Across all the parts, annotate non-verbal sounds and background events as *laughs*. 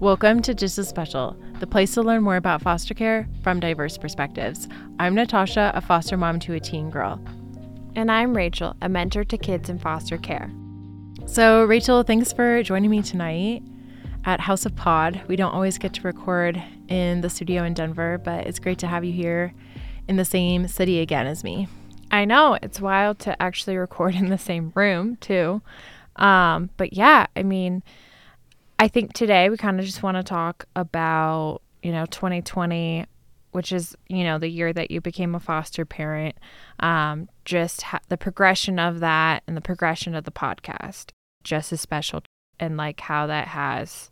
Welcome to Just as Special, the place to learn more about foster care from diverse perspectives. I'm Natasha, a foster mom to a teen girl. And I'm Rachel, a mentor to kids in foster care. So, Rachel, thanks for joining me tonight at House of Pod. We don't always get to record in the studio in Denver, but it's great to have you here in the same city again as me. I know it's wild to actually *laughs* record in the same room, too. Um, but yeah, I mean, I think today we kind of just want to talk about, you know, 2020, which is, you know, the year that you became a foster parent, um, just ha- the progression of that and the progression of the podcast, just as special, and like how that has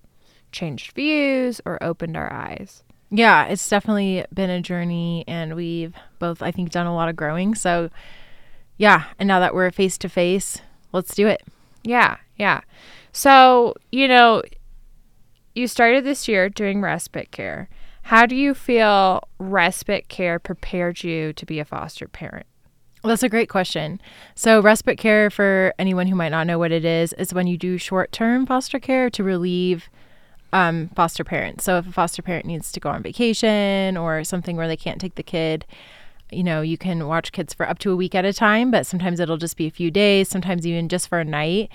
changed views or opened our eyes. Yeah, it's definitely been a journey, and we've both, I think, done a lot of growing. So, yeah, and now that we're face to face, let's do it. Yeah, yeah. So, you know, you started this year doing respite care. How do you feel respite care prepared you to be a foster parent? Well, that's a great question. So, respite care, for anyone who might not know what it is, is when you do short term foster care to relieve um, foster parents. So, if a foster parent needs to go on vacation or something where they can't take the kid, you know, you can watch kids for up to a week at a time, but sometimes it'll just be a few days, sometimes even just for a night.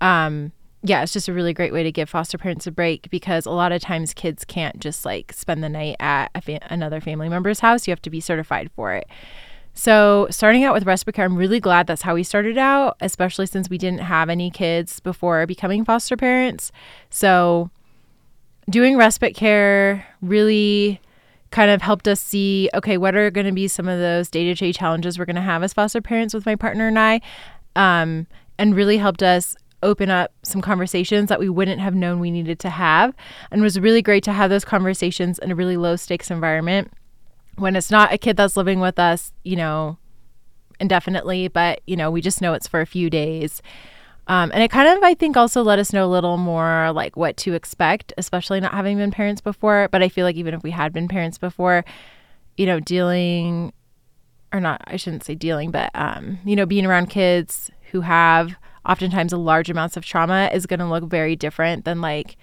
Um, yeah, it's just a really great way to give foster parents a break because a lot of times kids can't just like spend the night at fa- another family member's house. You have to be certified for it. So, starting out with respite care, I'm really glad that's how we started out, especially since we didn't have any kids before becoming foster parents. So, doing respite care really kind of helped us see okay, what are going to be some of those day to day challenges we're going to have as foster parents with my partner and I, um, and really helped us open up some conversations that we wouldn't have known we needed to have. And it was really great to have those conversations in a really low stakes environment when it's not a kid that's living with us, you know, indefinitely, but, you know, we just know it's for a few days. Um, and it kind of, I think, also let us know a little more like what to expect, especially not having been parents before. But I feel like even if we had been parents before, you know, dealing or not, I shouldn't say dealing, but, um, you know, being around kids who have oftentimes a large amounts of trauma is going to look very different than like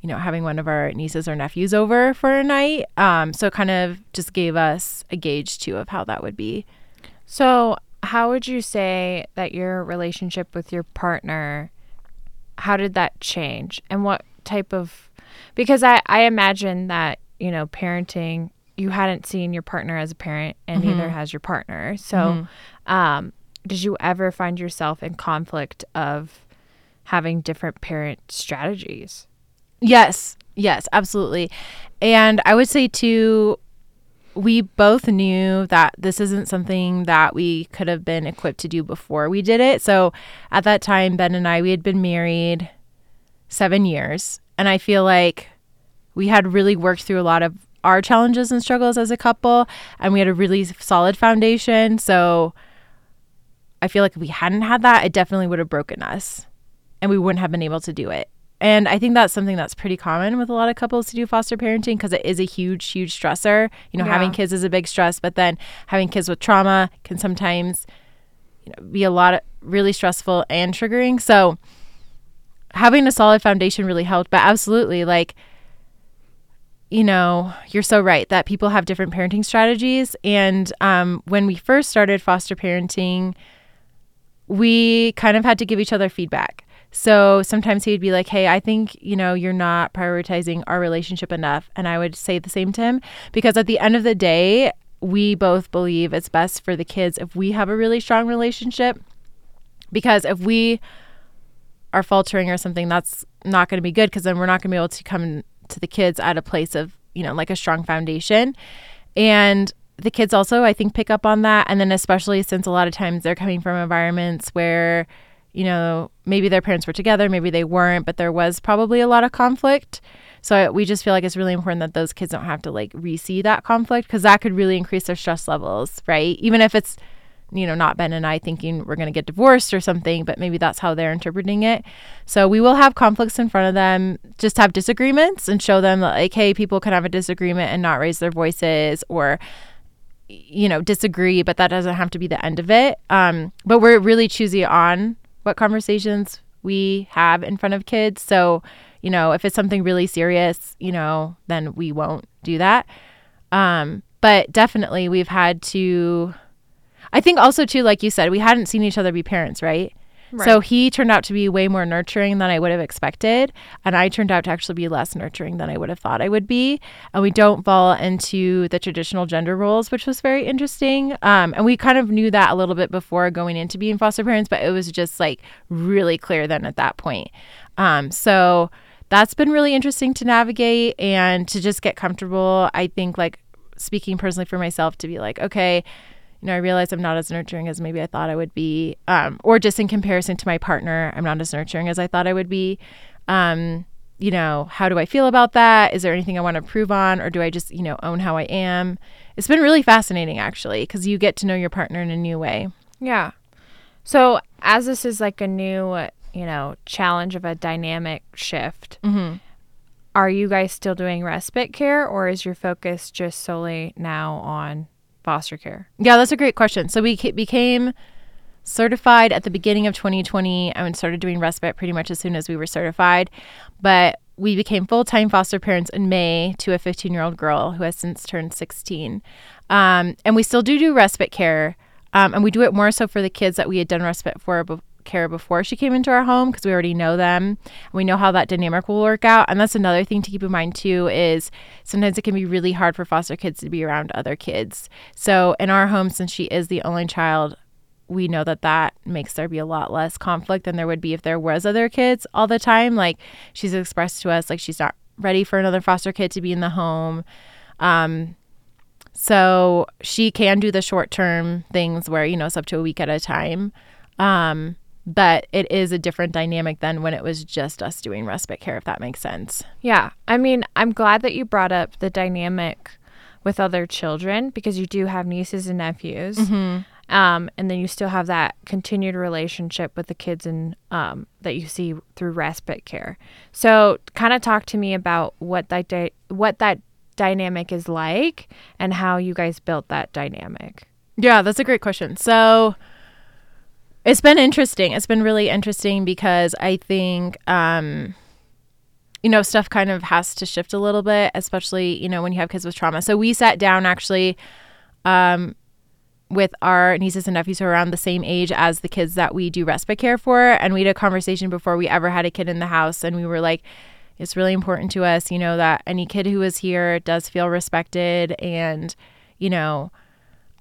you know having one of our nieces or nephews over for a night um, so it kind of just gave us a gauge too of how that would be so how would you say that your relationship with your partner how did that change and what type of because i i imagine that you know parenting you hadn't seen your partner as a parent and mm-hmm. neither has your partner so mm-hmm. um did you ever find yourself in conflict of having different parent strategies? Yes, yes, absolutely. And I would say too, we both knew that this isn't something that we could have been equipped to do before we did it. So at that time, Ben and I, we had been married seven years. And I feel like we had really worked through a lot of our challenges and struggles as a couple, and we had a really solid foundation. So I feel like if we hadn't had that, it definitely would have broken us and we wouldn't have been able to do it. And I think that's something that's pretty common with a lot of couples to do foster parenting because it is a huge, huge stressor. You know, yeah. having kids is a big stress, but then having kids with trauma can sometimes you know, be a lot of really stressful and triggering. So having a solid foundation really helped. But absolutely, like, you know, you're so right that people have different parenting strategies. And um, when we first started foster parenting, we kind of had to give each other feedback. So sometimes he would be like, Hey, I think, you know, you're not prioritizing our relationship enough. And I would say the same to him because at the end of the day, we both believe it's best for the kids if we have a really strong relationship. Because if we are faltering or something, that's not going to be good because then we're not going to be able to come to the kids at a place of, you know, like a strong foundation. And the kids also I think pick up on that. And then especially since a lot of times they're coming from environments where you know maybe their parents were together maybe they weren't but there was probably a lot of conflict. So we just feel like it's really important that those kids don't have to like re-see that conflict because that could really increase their stress levels right? Even if it's you know not ben and i thinking we're going to get divorced or something but maybe that's how they're interpreting it. So we will have conflicts in front of them. Just have disagreements and show them like hey people can have a disagreement and not raise their voices or you know, disagree, but that doesn't have to be the end of it. Um, but we're really choosy on what conversations we have in front of kids. So, You know, if it's something really serious, you know, then we won't do that. Um, but definitely we've had to I think also too, like you said, we hadn't seen each other be parents, right? Right. So he turned out to be way more nurturing than I would have expected. And I turned out to actually be less nurturing than I would have thought I would be. And we don't fall into the traditional gender roles, which was very interesting. Um, and we kind of knew that a little bit before going into being foster parents, but it was just like really clear then at that point. Um, so that's been really interesting to navigate and to just get comfortable. I think, like, speaking personally for myself, to be like, okay, you know, I realize I'm not as nurturing as maybe I thought I would be, um, or just in comparison to my partner, I'm not as nurturing as I thought I would be. Um, you know, how do I feel about that? Is there anything I want to prove on, or do I just, you know, own how I am? It's been really fascinating actually, because you get to know your partner in a new way. Yeah. So, as this is like a new, you know, challenge of a dynamic shift, Mm-hmm. are you guys still doing respite care or is your focus just solely now on foster care? Yeah, that's a great question. So we became certified at the beginning of 2020 and started doing respite pretty much as soon as we were certified. But we became full time foster parents in May to a 15 year old girl who has since turned 16. Um, and we still do do respite care. Um, and we do it more so for the kids that we had done respite for care before she came into our home because we already know them. We know how that dynamic will work out. And that's another thing to keep in mind too is sometimes it can be really hard for foster kids to be around other kids. So in our home, since she is the only child, we know that that makes there be a lot less conflict than there would be if there was other kids all the time. Like she's expressed to us like she's not ready for another foster kid to be in the home. Um, so she can do the short term things where, you know, it's up to a week at a time. Um, but it is a different dynamic than when it was just us doing respite care, if that makes sense. Yeah. I mean, I'm glad that you brought up the dynamic with other children because you do have nieces and nephews. Um, and then you still have that continued relationship with the kids and um, that you see through respite care. So, kind of talk to me about what that di- what that dynamic is like and how you guys built that dynamic. Yeah, that's a great question. So it's been interesting. It's been really interesting because I think um you know, stuff kind of has to shift a little bit, especially, you know, when you have kids with trauma. So we sat down actually um with our nieces and nephews who are around the same age as the kids that we do respite care for. And we had a conversation before we ever had a kid in the house. And we were like, it's really important to us, you know, that any kid who is here does feel respected and, you know,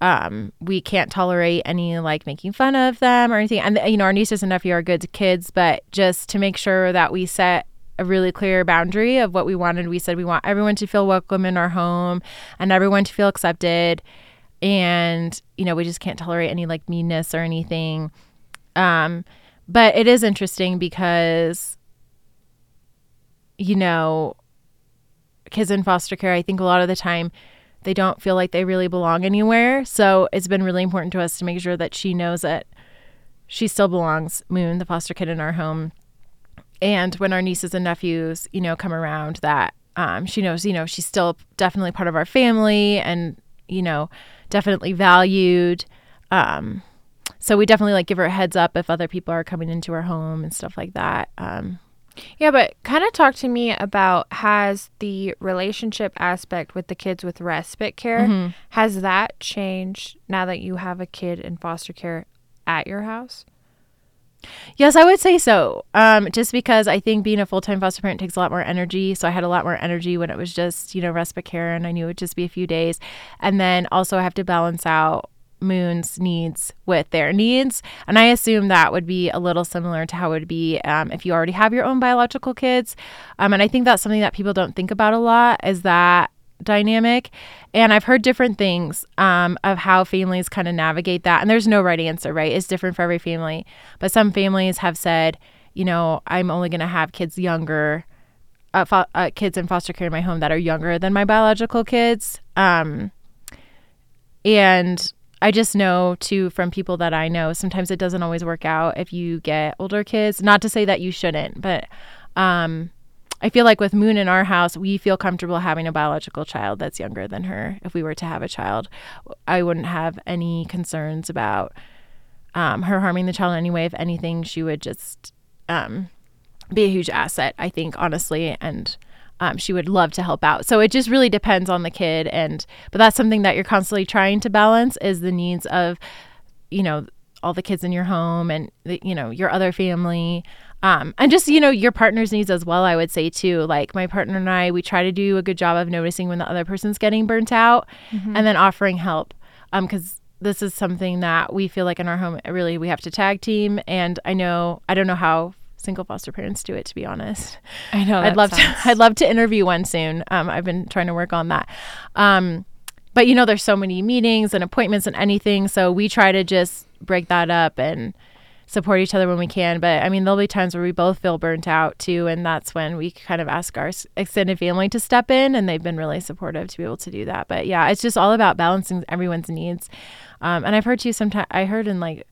um, we can't tolerate any like making fun of them or anything. And, you know, our nieces and nephew are good kids, but just to make sure that we set a really clear boundary of what we wanted, we said we want everyone to feel welcome in our home and everyone to feel accepted and you know we just can't tolerate any like meanness or anything um but it is interesting because you know kids in foster care i think a lot of the time they don't feel like they really belong anywhere. So it's been really important to us to make sure that she knows that she still belongs moon the foster kid in our home. And when our nieces and nephews you know come around that um, she knows you know she's still definitely part of our family and you know definitely valued. Um, so we definitely like give her a heads up if other people are coming into our home and stuff like that. Um, Yeah, but kind of talk to me about has the relationship aspect with the kids with respite care has that changed now that you have a kid in foster care at your house? Yes, I would say so. Um, just because I think being a full time foster parent takes a lot more energy. So I had a lot more energy when it was just, you know, respite care and I knew it would just be a few days. And then also I have to balance out Moon's needs with their needs. And I assume that would be a little similar to how it would be um, if you already have your own biological kids. Um, and I think that's something that people don't think about a lot is that dynamic. And I've heard different things um, of how families kind of navigate that. And there's no right answer, right? It's different for every family. But some families have said, you know, I'm only going to have kids younger, uh, fo- uh, kids in foster care in my home that are younger than my biological kids. Um, and I just know too from people that I know, sometimes it doesn't always work out if you get older kids. Not to say that you shouldn't, but um, I feel like with Moon in our house, we feel comfortable having a biological child that's younger than her. If we were to have a child, I wouldn't have any concerns about um, her harming the child anyway. If anything, she would just um, be a huge asset, I think, honestly. And um, she would love to help out. So it just really depends on the kid. And, but that's something that you're constantly trying to balance is the needs of, you know, all the kids in your home and, the, you know, your other family. Um, and just, you know, your partner's needs as well, I would say too. Like my partner and I, we try to do a good job of noticing when the other person's getting burnt out mm-hmm. and then offering help. Um, cause this is something that we feel like in our home, really, we have to tag team. And I know, I don't know how single foster parents do it to be honest. I know i'd love sounds... to *laughs* i'd love to interview one soon. Um, i've been trying to work on that. Um, but you know there's so many meetings and appointments and anything so we try to just break that up and support each other when we can. But i mean there'll be times where we both feel burnt out too and that's when we kind of ask our extended family to step in and they've been really supportive to be able to do that. But yeah it's just all about balancing everyone's needs. Um, and i've heard too sometimes i heard in like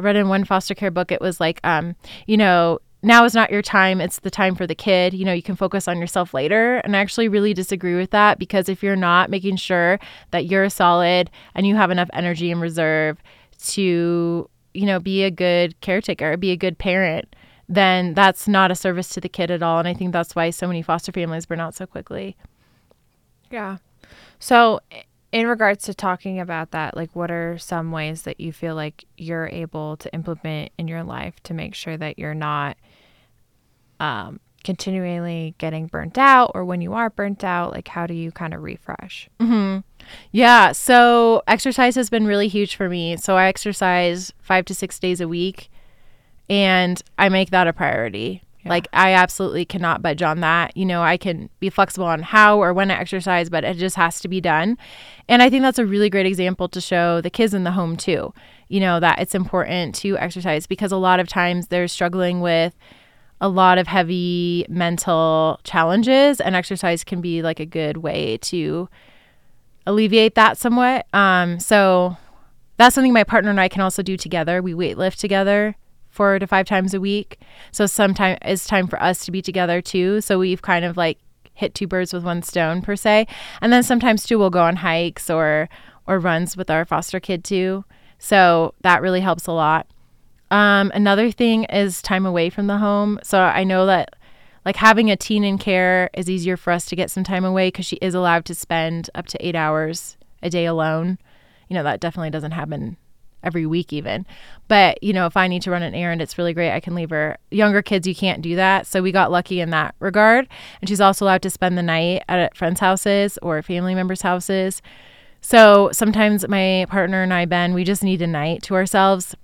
I read in one foster care book, it was like, um, you know, now is not your time. It's the time for the kid. You know, you can focus on yourself later. And I actually really disagree with that because if you're not making sure that you're solid and you have enough energy and reserve to, you know, be a good caretaker, be a good parent, then that's not a service to the kid at all. And I think that's why so many foster families burn out so quickly. Yeah. So in regards to talking about that, like what are some ways that you feel like you're able to implement in your life to make sure that you're not um, continually getting burnt out or when you are burnt out, like how do you kind of refresh? Mm-hmm. Yeah. So exercise has been really huge for me. So I exercise five to six days a week and I make that a priority. Yeah. Like I absolutely cannot budge on that. You know, I can be flexible on how or when I exercise, but it just has to be done. And I think that's a really great example to show the kids in the home too. You know, that it's important to exercise because a lot of times they're struggling with a lot of heavy mental challenges and exercise can be like a good way to alleviate that somewhat. Um so that's something my partner and I can also do together. We weight lift together four to five times a week. So sometimes it's time for us to be together too. So we've kind of like hit two birds with one stone per se. And then sometimes too we'll go on hikes or or runs with our foster kid too. So that really helps a lot. Um, another thing is time away from the home. So I know that like having a teen in care is easier for us to get some time away because she is allowed to spend up to eight hours a day alone. You know, that definitely doesn't happen every week even. But, you know, if I need to run an errand, it's really great. I can leave her. Younger kids, you can't do that. So we got lucky in that regard. And she's also allowed to spend the night at friends' houses or family members' houses. So sometimes my partner and I, Ben, we just need a night to ourselves.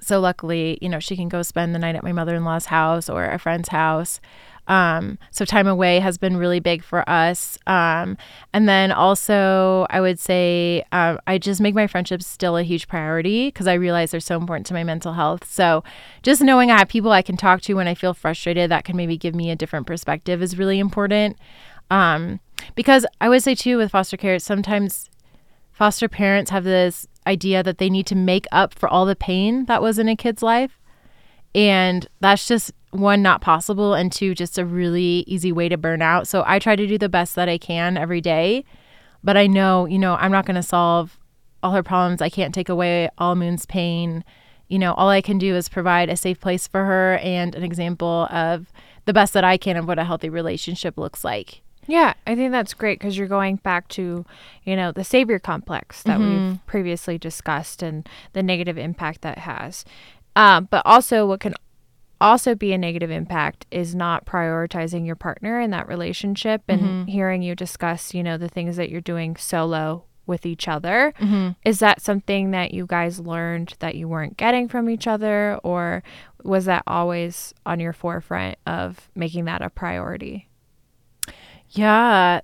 So luckily, you know, she can go spend the night at my mother in law's house or a friend's house. Um, so time away has been really big for us. Um, and then also, I would say uh, I just make my friendships still a huge priority because I realize they're so important to my mental health. So just knowing I have people I can talk to when I feel frustrated that can maybe give me a different perspective is really important. Um, because I would say too with foster care, sometimes foster parents have this idea that they need to make up for all the pain that was in a kid's life. And that's just one, not possible, and two, just a really easy way to burn out. So I try to do the best that I can every day. But I know, you know, I'm not going to solve all her problems. I can't take away all Moon's pain. You know, all I can do is provide a safe place for her and an example of the best that I can of what a healthy relationship looks like. Yeah, I think that's great because you're going back to, you know, the savior complex that mm-hmm. we've previously discussed and the negative impact that has. Uh, but also, what can also be a negative impact is not prioritizing your partner in that relationship and mm-hmm. hearing you discuss, you know, the things that you're doing solo with each other. Mm-hmm. Is that something that you guys learned that you weren't getting from each other, or was that always on your forefront of making that a priority? Yeah,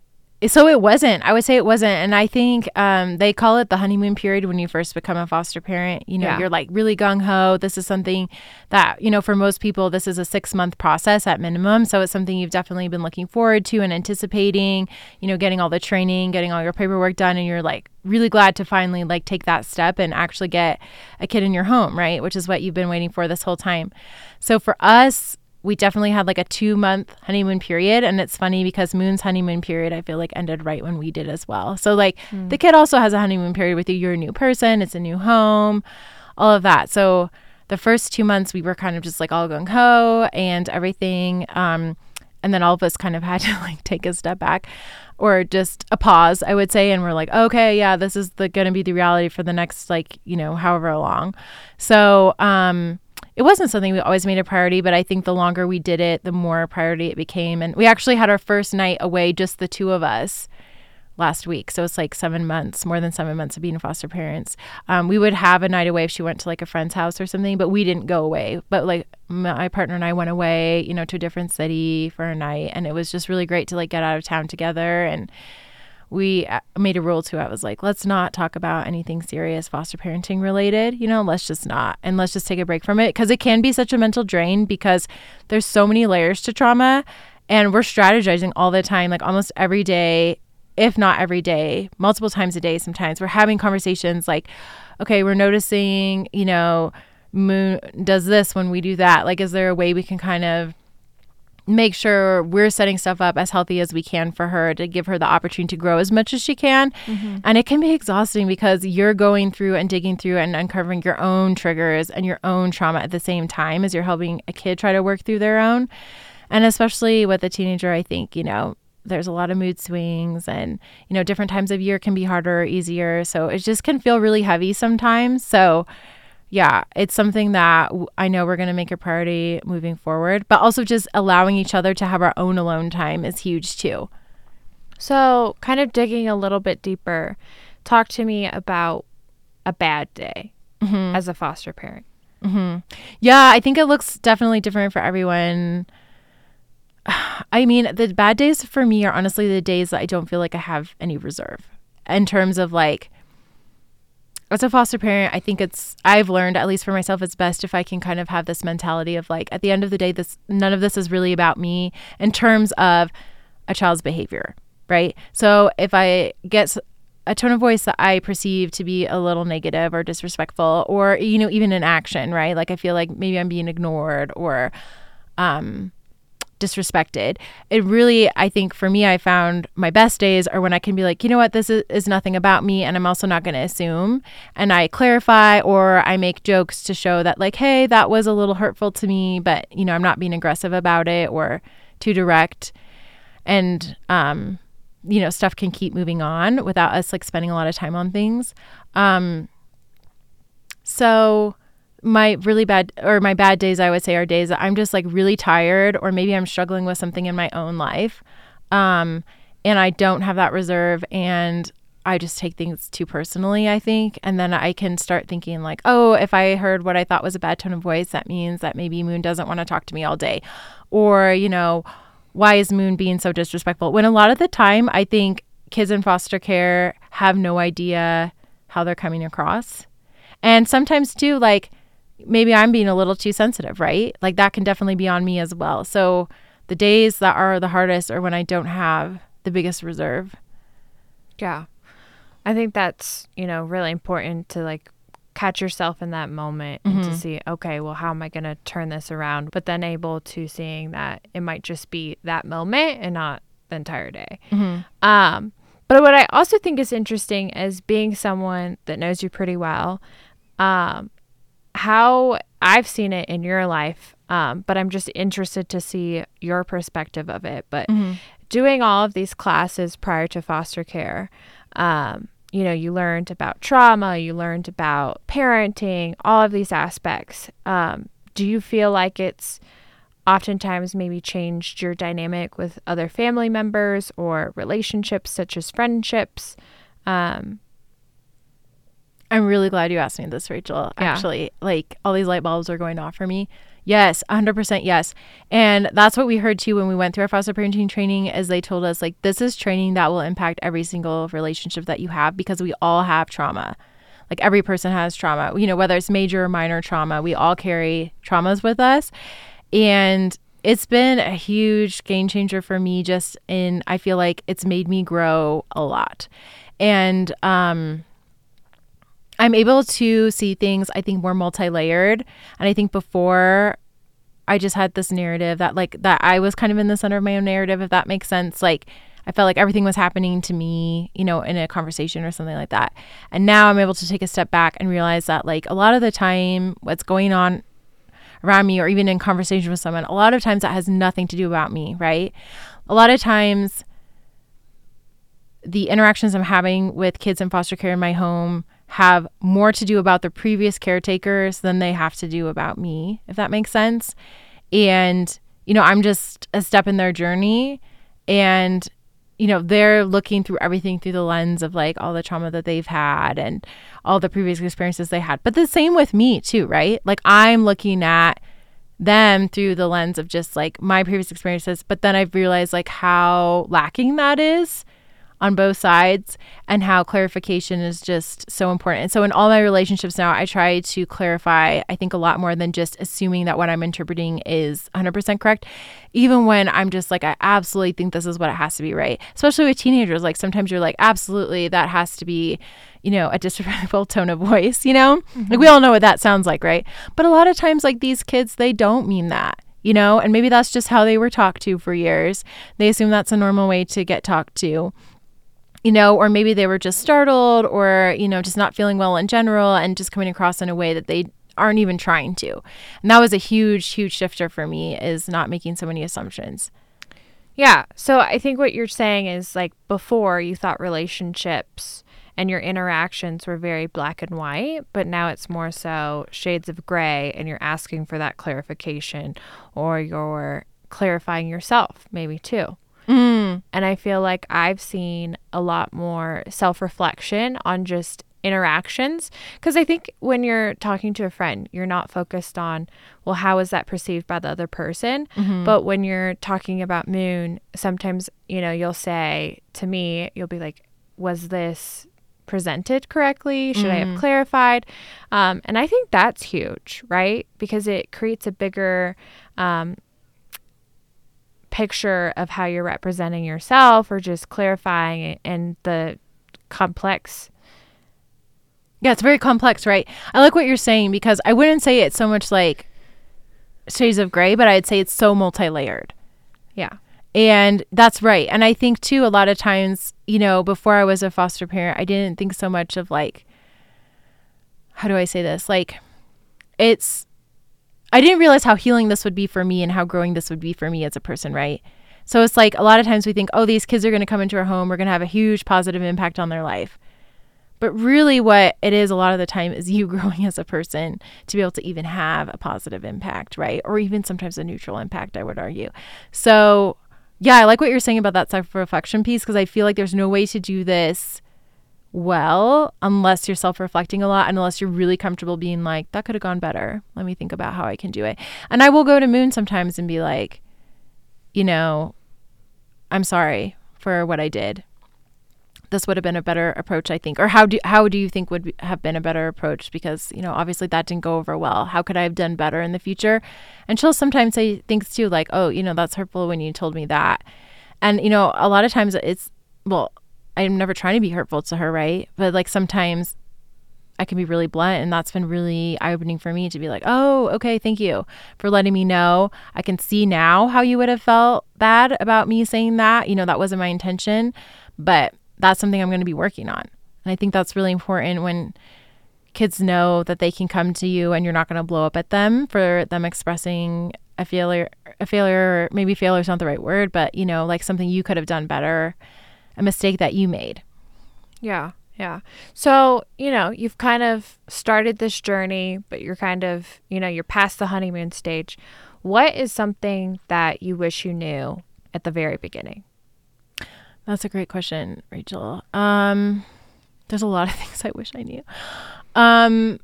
so it wasn't. I would say it wasn't. And I think um, they call it the honeymoon period when you first become a foster parent. You know, yeah. you're like really gung ho. This is something that, you know, for most people, this is a six month process at minimum. So it's something you've definitely been looking forward to and anticipating, you know, getting all the training, getting all your paperwork done. And you're like really glad to finally like take that step and actually get a kid in your home, right? Which is what you've been waiting for this whole time. So for us, we definitely had like a two month honeymoon period. And it's funny because Moon's honeymoon period, I feel like ended right when we did as well. So, like, mm. the kid also has a honeymoon period with you. You're a new person, it's a new home, all of that. So, the first two months we were kind of just like all gung ho and everything. Um, and then all of us kind of *laughs* had to like take a step back or just a pause, I would say. And we're like, okay, yeah, this is the going to be the reality for the next like, you know, however long. So, um, it wasn't something we always made a priority, but I think the longer we did it, the more priority it became. And we actually had our first night away, just the two of us last week. So it's like seven months, more than seven months of being foster parents. Um, we would have a night away if she went to like a friend's house or something, but we didn't go away. But like my partner and I went away, you know, to a different city for a night. And it was just really great to like get out of town together. And we uh, made a rule too. I was like, let's not talk about anything serious foster parenting related, you know, let's just not. And let's just take a break from it because it can be such a mental drain because there's so many layers to trauma and we're strategizing all the time like almost every day if not every day, multiple times a day sometimes. We're having conversations like, okay, we're noticing, you know, Moon does this when we do that. Like, is there a way we can kind of make sure we're setting stuff up as healthy as we can for her to give her the opportunity to grow as much as she can. Mm-hmm. And it can be exhausting because you're going through and digging through and uncovering your own triggers and your own trauma at the same time as you're helping a kid try to work through their own. And especially with a teenager, I think, you know, there's a lot of mood swings and you know different times of year can be harder or easier so it just can feel really heavy sometimes so yeah it's something that i know we're going to make a priority moving forward but also just allowing each other to have our own alone time is huge too so kind of digging a little bit deeper talk to me about a bad day mm-hmm. as a foster parent mm-hmm. yeah i think it looks definitely different for everyone *sighs* I mean, the bad days for me are honestly the days that I don't feel like I have any reserve in terms of like, as a foster parent, I think it's, I've learned, at least for myself, it's best if I can kind of have this mentality of like, at the end of the day, this, none of this is really about me in terms of a child's behavior, right? So if I get a tone of voice that I perceive to be a little negative or disrespectful, or, you know, even an action, right? Like I feel like maybe I'm being ignored or, um, disrespected. It really, I think for me, I found my best days are when I can be like, you know what, this is, is nothing about me. And I'm also not going to assume. And I clarify or I make jokes to show that, like, hey, that was a little hurtful to me, but, you know, I'm not being aggressive about it or too direct. And, um, you know, stuff can keep moving on without us like spending a lot of time on things. Um, so, my really bad or my bad days i would say are days that i'm just like really tired or maybe i'm struggling with something in my own life um, and i don't have that reserve and i just take things too personally i think and then i can start thinking like oh if i heard what i thought was a bad tone of voice that means that maybe moon doesn't want to talk to me all day or you know why is moon being so disrespectful? When a lot of the time i think kids in foster care have no idea how they're coming across and sometimes too like maybe I'm being a little too sensitive, right? Like that can definitely be on me as well. So the days that are the hardest are when I don't have the biggest reserve. Yeah. I think that's, you know, really important to like catch yourself in that moment mm-hmm. and to mm-hmm. see, okay, well, how am I going to turn this around? But then able to seeing that it might just be that moment and not the entire day. Mm-hmm. Um, but what I also think is interesting is being someone that knows you pretty well. Um, how I've seen it in your life, um, but I'm just interested to see your perspective of it. But mm-hmm. doing all of these classes prior to foster care, um, you know, you learned about trauma, you learned about parenting, all of these aspects. Um, do you feel like it's oftentimes maybe changed your dynamic with other family members or relationships such as friendships? Um, I'm really glad you asked me this, Rachel. Yeah. Actually, like all these light bulbs are going off for me. Yes, 100% yes. And that's what we heard too when we went through our foster parenting training is they told us like this is training that will impact every single relationship that you have because we all have trauma. Like every person has trauma. You know, whether it's major or minor trauma, we all carry traumas with us. And it's been a huge game changer for me just in I feel like it's made me grow a lot. And um I'm able to see things, I think, more multi layered. And I think before I just had this narrative that, like, that I was kind of in the center of my own narrative, if that makes sense. Like, I felt like everything was happening to me, you know, in a conversation or something like that. And now I'm able to take a step back and realize that, like, a lot of the time, what's going on around me or even in conversation with someone, a lot of times that has nothing to do about me, right? A lot of times, the interactions I'm having with kids in foster care in my home have more to do about the previous caretakers than they have to do about me, if that makes sense. And, you know, I'm just a step in their journey. And you know, they're looking through everything through the lens of like all the trauma that they've had and all the previous experiences they had. But the same with me too, right? Like I'm looking at them through the lens of just like my previous experiences, but then I've realized like how lacking that is on both sides and how clarification is just so important. And so in all my relationships now, I try to clarify, I think, a lot more than just assuming that what I'm interpreting is 100% correct. Even when I'm just like, I absolutely think this is what it has to be, right? Especially with teenagers. Like sometimes you're like, absolutely, that has to be, you know, a disrespectful *laughs* tone of voice, you know? Mm-hmm. Like we all know what that sounds like, right? But a lot of times, like these kids, they don't mean that you know, and maybe that's just how they were talked to for years. They assume that's a normal way to get talked to you know, or maybe they were just startled or, you know, just not feeling well in general and just coming across in a way that they aren't even trying to. And that was a huge, huge shifter for me is not making so many assumptions. Yeah. So I think what you're saying is like before you thought relationships and your interactions were very black and white, but now it's more so shades of gray and you're asking for that clarification or you're clarifying yourself maybe too. Mm. And I feel like I've seen a lot more self reflection on just interactions. Because I think when you're talking to a friend, you're not focused on, well, how is that perceived by the other person? Mm-hmm. But when you're talking about Moon, sometimes, you know, you'll say to me, you'll be like, was this presented correctly? Should mm. I have mm. clarified? Um, and I think that's huge, right? Because it creates a bigger um, picture of how you're representing yourself or just clarifying it and the complex. Yeah it's very complex right? I like what you're saying because i wouldn't say it's so much like shades of gray but i'd say it's so multi-layered. Yeah. And that's right. And i think too a lot of times you know before i was a foster parent i didn't think so much of like how do i say this? Like it's I didn't realize how healing this would be for me and how growing this would be for me as a person, right? So it's like a lot of times we think, oh, these kids are going to come into our home, we're going to have a huge positive impact on their life. But really, what it is a lot of the time is you *laughs* growing as a person to be able to even have a positive impact, right? Or even sometimes a neutral impact, I would argue. So, yeah, I like what you're saying about that self reflection piece because I feel like there's no way to do this well unless you're self reflecting a lot and unless you're really comfortable being like, that could have gone better. Let me think about how I can do it. And I will go to Moon sometimes and be like, you know, I'm sorry for what I did. This would have been a better approach, I think. Or how do how do you think would be, have been a better approach? Because you know, obviously that didn't go over well. How could I have done better in the future? And she'll sometimes say things too, like, "Oh, you know, that's hurtful when you told me that." And you know, a lot of times it's well, I'm never trying to be hurtful to her, right? But like sometimes I can be really blunt, and that's been really eye opening for me to be like, oh, okay, thank you for letting me know. I can see now how you would have felt bad about me saying that. You know, that wasn't my intention, but that's something I'm going to be working on. And I think that's really important when kids know that they can come to you and you're not going to blow up at them for them expressing a failure, a failure, maybe failure is not the right word, but you know, like something you could have done better a mistake that you made. Yeah. Yeah. So, you know, you've kind of started this journey, but you're kind of, you know, you're past the honeymoon stage. What is something that you wish you knew at the very beginning? That's a great question, Rachel. Um, there's a lot of *laughs* things I wish I knew. Um,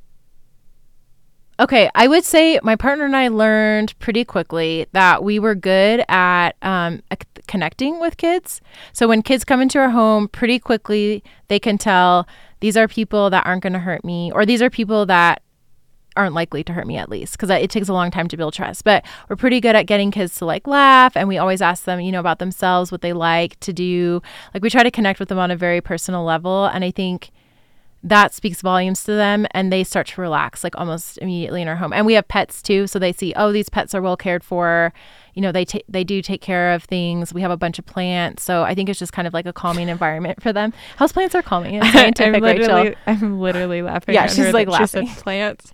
Okay, I would say my partner and I learned pretty quickly that we were good at um, connecting with kids. So when kids come into our home, pretty quickly they can tell these are people that aren't going to hurt me, or these are people that aren't likely to hurt me at least because it takes a long time to build trust but we're pretty good at getting kids to like laugh and we always ask them you know about themselves what they like to do like we try to connect with them on a very personal level and i think that speaks volumes to them and they start to relax like almost immediately in our home. And we have pets too, so they see, oh, these pets are well cared for. You know, they ta- they do take care of things. We have a bunch of plants, so I think it's just kind of like a calming *laughs* environment for them. House plants are calming. It's *laughs* scientific, I'm literally, Rachel. I'm literally laughing. Yeah, at she's, like, that She laughing. plants.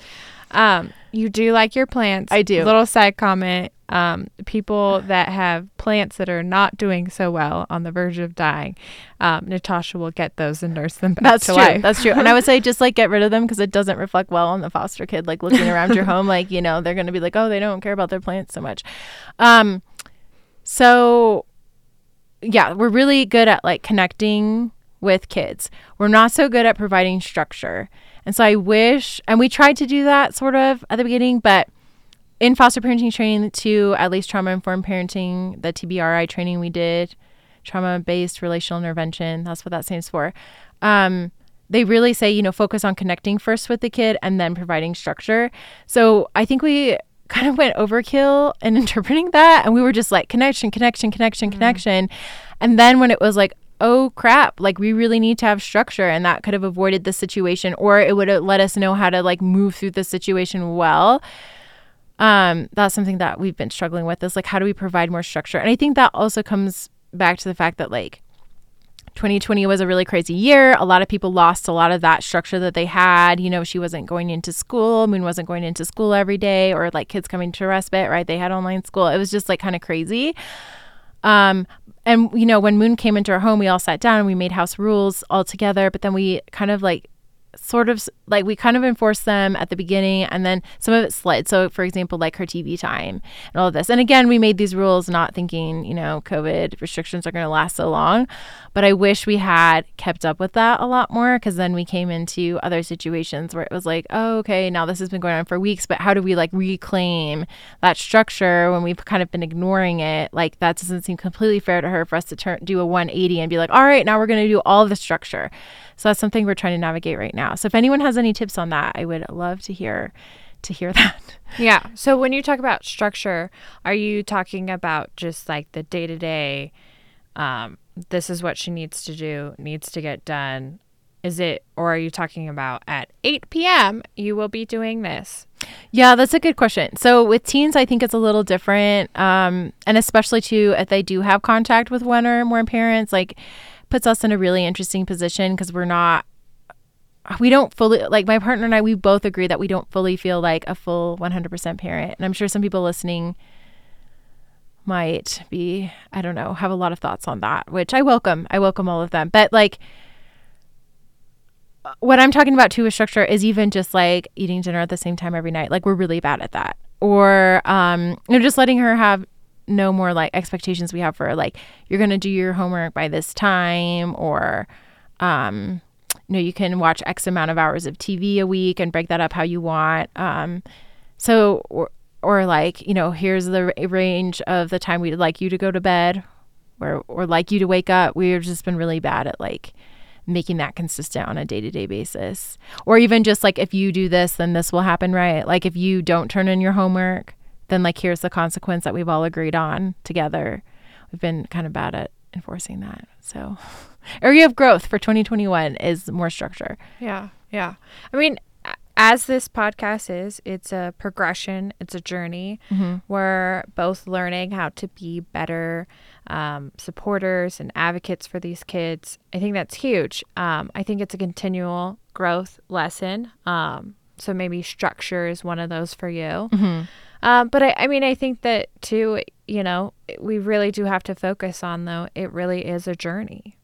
Um, you do like your plants. I do. Little side comment. Um, people that have plants that are not doing so well on the verge of dying, um, Natasha will get those and nurse them back That's to true. life. That's true. And I would say just like get rid of them because it doesn't reflect well on the foster kid. Like looking around your *laughs* home, like you know they're going to be like, oh, they don't care about their plants so much. Um, so yeah, we're really good at like connecting with kids. We're not so good at providing structure. And so I wish, and we tried to do that sort of at the beginning, but in foster parenting training to at least trauma informed parenting, the TBRI training we did, trauma based relational intervention, that's what that stands for. Um, they really say, you know, focus on connecting first with the kid and then providing structure. So I think we kind of went overkill in *laughs* interpreting that. And we were just like connection, connection, connection, connection. And then when it was like, oh crap, like we really need to have structure and that could have avoided the situation or it would have let us know how to like move through the situation well um that's something that we've been struggling with is like how do we provide more structure? And i think that also comes back to the fact that like 2020 was a really crazy year. A lot of people lost a lot of that structure that they had. You know she wasn't going into school. Moon wasn't going into school every day or like kids coming to respite right? They had online school. It was just like kind of crazy. Um and you know when moon came into our home we all sat down and we made house rules all together but then we kind of like sort of like we kind of enforced them at the beginning and then some of it slid. So for example, like her TV time and all of this. And again, we made these rules not thinking, you know, COVID restrictions are going to last so long, but I wish we had kept up with that a lot more cuz then we came into other situations where it was like, oh, okay, now this has been going on for weeks, but how do we like reclaim that structure when we've kind of been ignoring it? Like that doesn't seem completely fair to her for us to turn do a 180 and be like, "All right, now we're going to do all the structure." So that's something we're trying to navigate right now. So if anyone has any tips on that, I would love to hear to hear *laughs* that. Yeah. So when you talk about structure, are you talking about just like the day to day? Um, this is what she needs to do, needs to get done. Is it, or are you talking about at 8 p.m. you will be doing this? Yeah, that's a good question. So with teens, I think it's a little different, um, and especially too if they do have contact with one or more parents, like puts us in a really interesting position because we're not. We don't fully like my partner and I. We both agree that we don't fully feel like a full 100% parent, and I'm sure some people listening might be I don't know have a lot of thoughts on that, which I welcome. I welcome all of them, but like what I'm talking about too with structure is even just like eating dinner at the same time every night. Like we're really bad at that. Or um, you know, just letting her have no more like expectations we have for like you're gonna do your homework by this time or um you know, you can watch X amount of hours of TV a week and break that up how you want. Um so or, or like, you know, here's the range of the time we'd like you to go to bed or or like you to wake up. We've just been really bad at like making that consistent on a day-to-day basis or even just like if you do this then this will happen right like if you don't turn in your homework then like here's the consequence that we've all agreed on together we've been kind of bad at enforcing that so *laughs* area of growth for 2021 is more structure Yeah. Yeah. I mean, as this podcast is, it's a progression, it's a journey. We're both learning how to be better um, supporters and advocates for these kids. I think that's huge. Um, I think it's a continual growth lesson. Um, so maybe structure is one of those for you. Um, but I, I mean, I think that too, you know, we really do have to focus on though, it really is a journey.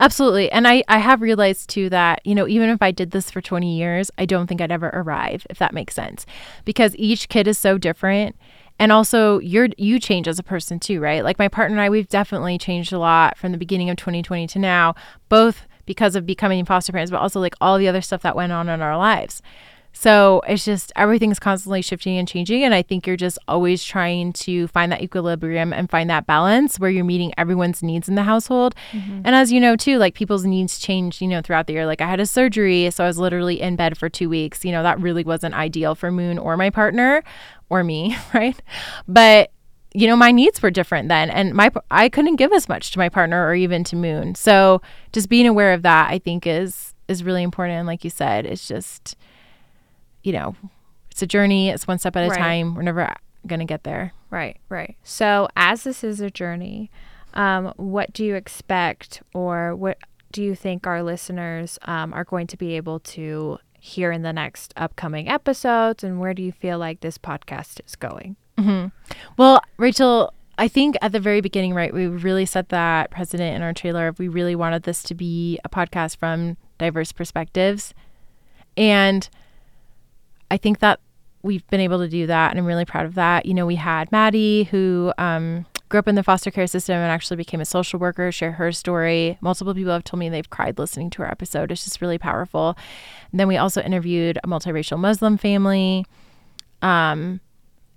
Absolutely. And I, I have realized too that, you know, even if I did this for 20 years, I don't think I'd ever arrive, if that makes sense. Because each kid is so different. And also you're you change as a person too, right? Like my partner and I, we've definitely changed a lot from the beginning of 2020 to now, both because of becoming foster parents, but also like all the other stuff that went on in our lives. So it's just everything's constantly shifting and changing. And I think you're just always trying to find that equilibrium and find that balance where you're meeting everyone's needs in the household. Mm-hmm. And as you know, too, like people's needs change, you know, throughout the year. Like I had a surgery, so I was literally in bed for two weeks. You know, that really wasn't ideal for Moon or my partner or me, *laughs* right? But you know my needs were different then and my i couldn't give as much to my partner or even to moon so just being aware of that i think is is really important. And like you said, it's just, you know, it's a journey. It's one step at a Right. time. We're never going to get there. Right, right. So, as this is a journey, um, what do you expect, or what do you think our listeners um, are going to be able to hear in the next upcoming episodes? And where do you feel like this podcast is going? Well, Rachel, I think at the very beginning, right, we really set that precedent in our trailer. We really wanted this to be a podcast from diverse perspectives. And I think that we've been able to do that. And I'm really proud of that. You know, we had Maddie, who um, grew up in the foster care system and actually became a social worker, share her story. Multiple people have told me they've cried listening to our episode. It's just really powerful. And then we also interviewed a multiracial Muslim family. Um,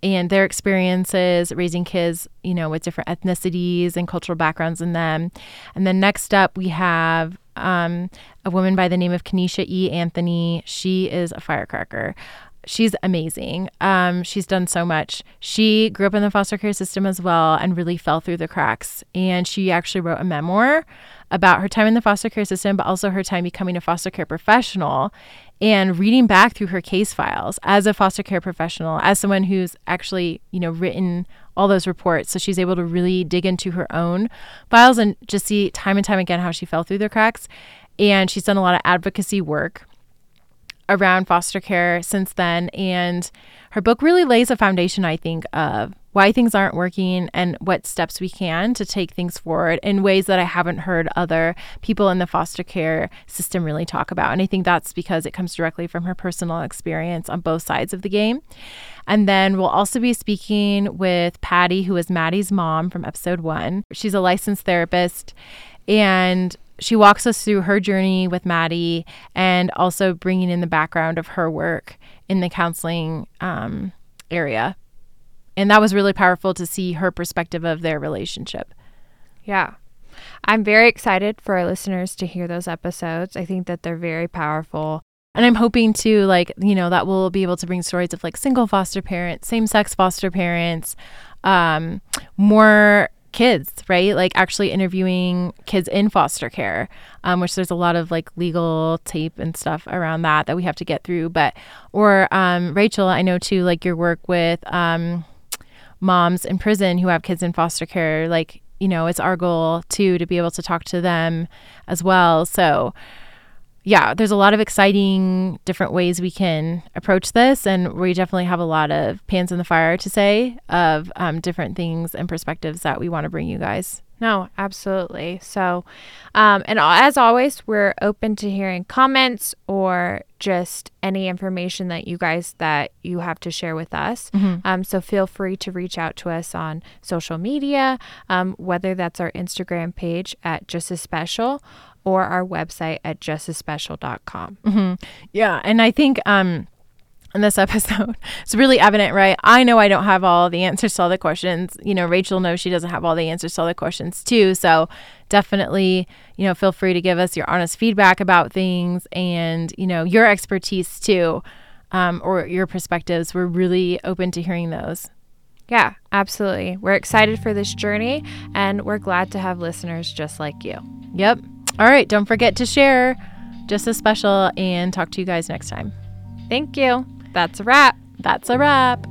and their experiences raising kids, you know, with different ethnicities and cultural backgrounds in them. And then next up, we have um, a woman by the name of Kenesha E. Anthony. She is a firecracker. She's amazing. Um, she's done so much. She grew up in the foster care system as well and really fell through the cracks. And she actually wrote a memoir about her time in the foster care system, but also her time becoming a foster care professional and reading back through her case files as a foster care professional, as someone who's actually, you know, written all those reports. So she's able to really dig into her own files and just see time and time again how she fell through the cracks. And she's done a lot of advocacy work around foster care since then. And her book really lays a foundation, I think, of why things aren't working and what steps we can to take things forward in ways that I haven't heard other people in the foster care system really talk about. And I think that's because it comes directly from her personal experience on both sides of the game. And then we'll also be speaking with Patty, who is Maddie's mom from episode one. She's a licensed therapist and she walks us through her journey with Maddie and also bringing in the background of her work in the counseling um, area. And that was really powerful to see her perspective of their relationship. Yeah. I'm very excited for our listeners to hear those episodes. I think that they're very powerful. And I'm hoping to, like, you know, that we'll be able to bring stories of like single foster parents, same sex foster parents, um, more kids, right? Like actually interviewing kids in foster care, um, which there's a lot of like legal tape and stuff around that that we have to get through. But, or um, Rachel, I know too, like your work with um, moms in prison who have kids in foster care, like, you know, it's our goal too to be able to talk to them as well. So, yeah, there's a lot of exciting different ways we can approach this, and we definitely have a lot of pans in the fire to say of um, different things and perspectives that we want to bring you guys. No, absolutely. So, um, and as always, we're open to hearing comments or just any information that you guys that you have to share with us. Um, so feel free to reach out to us on social media, um, whether that's our Instagram page at Just as Special or our website at justasspecial.com. Yeah, and I think um, in this *laughs* episode, it's really evident, right? I know I don't have all the answers to all the questions. You know, Rachel knows she doesn't have all the answers to all the questions too. So definitely, you know, feel free to give us your honest feedback about things and you know your expertise too, um, or your perspectives. We're really open to hearing those. Yeah, absolutely. We're excited for this journey and we're glad to have listeners just like you. Yep. All right. Don't forget to share. Just as special, and talk to you guys next time. Thank you. That's a wrap. That's a wrap.